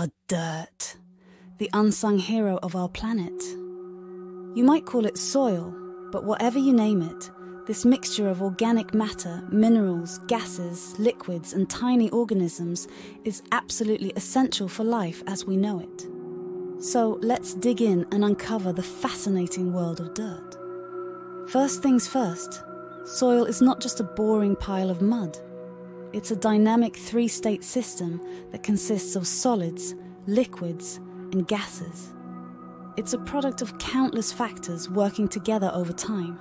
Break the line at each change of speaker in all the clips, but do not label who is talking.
Ah, dirt. The unsung hero of our planet. You might call it soil, but whatever you name it, this mixture of organic matter, minerals, gases, liquids, and tiny organisms is absolutely essential for life as we know it. So let's dig in and uncover the fascinating world of dirt. First things first, soil is not just a boring pile of mud. It's a dynamic three state system that consists of solids, liquids, and gases. It's a product of countless factors working together over time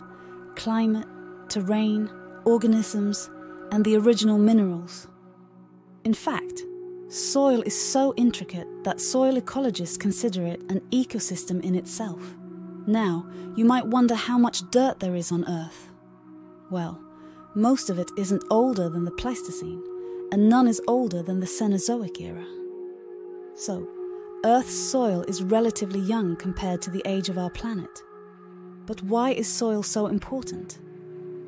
climate, terrain, organisms, and the original minerals. In fact, soil is so intricate that soil ecologists consider it an ecosystem in itself. Now, you might wonder how much dirt there is on Earth. Well, most of it isn't older than the Pleistocene, and none is older than the Cenozoic era. So, Earth's soil is relatively young compared to the age of our planet. But why is soil so important?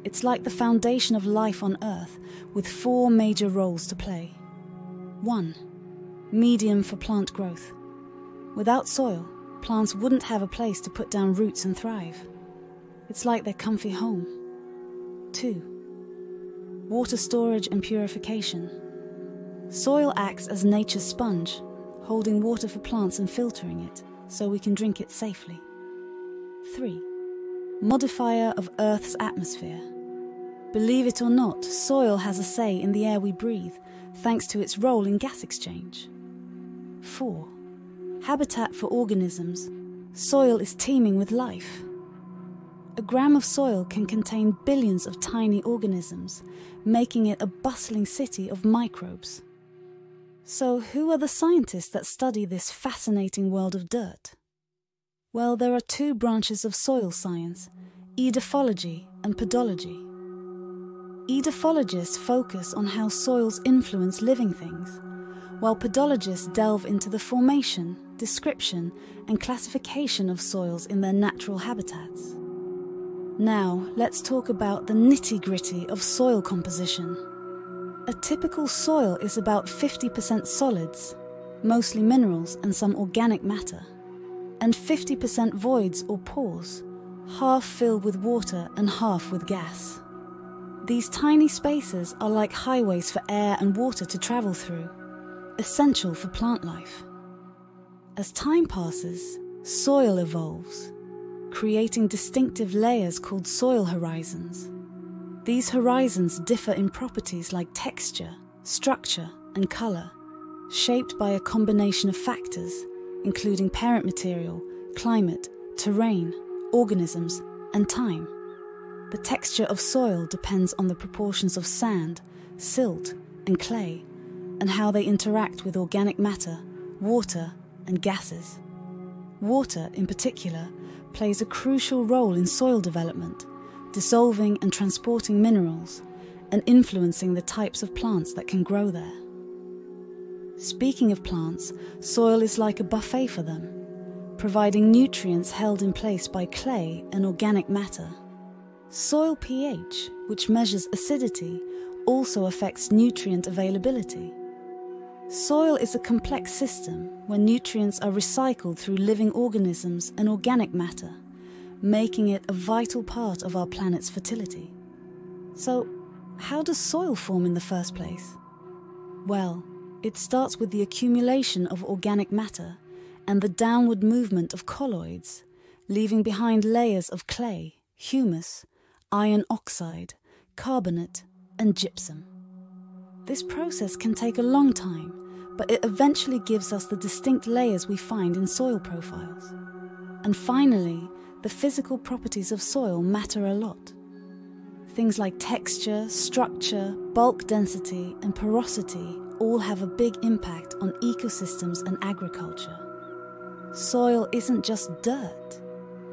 It's like the foundation of life on Earth, with four major roles to play. 1. Medium for plant growth. Without soil, plants wouldn't have a place to put down roots and thrive. It's like their comfy home. 2. Water storage and purification. Soil acts as nature's sponge, holding water for plants and filtering it so we can drink it safely. 3 modifier of Earth's atmosphere. Believe it or not, soil has a say in the air we breathe, thanks to its role in gas exchange. 4. Habitat for organisms. Soil is teeming with life. A gram of soil can contain billions of tiny organisms, making it a bustling city of microbes. So, who are the scientists that study this fascinating world of dirt? Well, there are two branches of soil science edaphology and pedology. Edaphologists focus on how soils influence living things, while pedologists delve into the formation, description, and classification of soils in their natural habitats. Now, let's talk about the nitty gritty of soil composition. A typical soil is about 50% solids, mostly minerals and some organic matter and 50% voids or pores, half filled with water and half with gas. These tiny spaces are like highways for air and water to travel through, essential for plant life. As time passes, soil evolves, creating distinctive layers called soil horizons. These horizons differ in properties like texture, structure, and colour, shaped by a combination of factors including parent material, climate, terrain, organisms, and time. The texture of soil depends on the proportions of sand, silt, and clay, and how they interact with organic matter, water, and gases. Water, in particular, plays a crucial role in soil development, dissolving and transporting minerals, and influencing the types of plants that can grow there. Speaking of plants, soil is like a buffet for them, providing nutrients held in place by clay and organic matter. Soil pH, which measures acidity, also affects nutrient availability. Soil is a complex system where nutrients are recycled through living organisms and organic matter, making it a vital part of our planet's fertility. So, how does soil form in the first place? Well, it starts with the accumulation of organic matter and the downward movement of colloids, leaving behind layers of clay, humus, iron oxide, carbonate, and gypsum. This process can take a long time, but it eventually gives us the distinct layers we find in soil profiles. And finally, the physical properties of soil matter a lot. Things like texture, structure, bulk density, and porosity all have a big impact on ecosystems and agriculture. Soil isn't just dirt,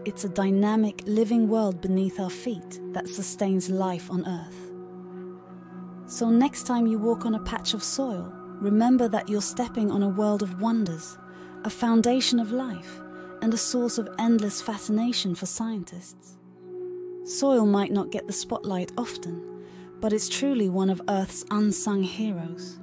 it's a dynamic, living world beneath our feet that sustains life on Earth. So, next time you walk on a patch of soil, remember that you're stepping on a world of wonders, a foundation of life, and a source of endless fascination for scientists. Soil might not get the spotlight often, but it's truly one of Earth's unsung heroes.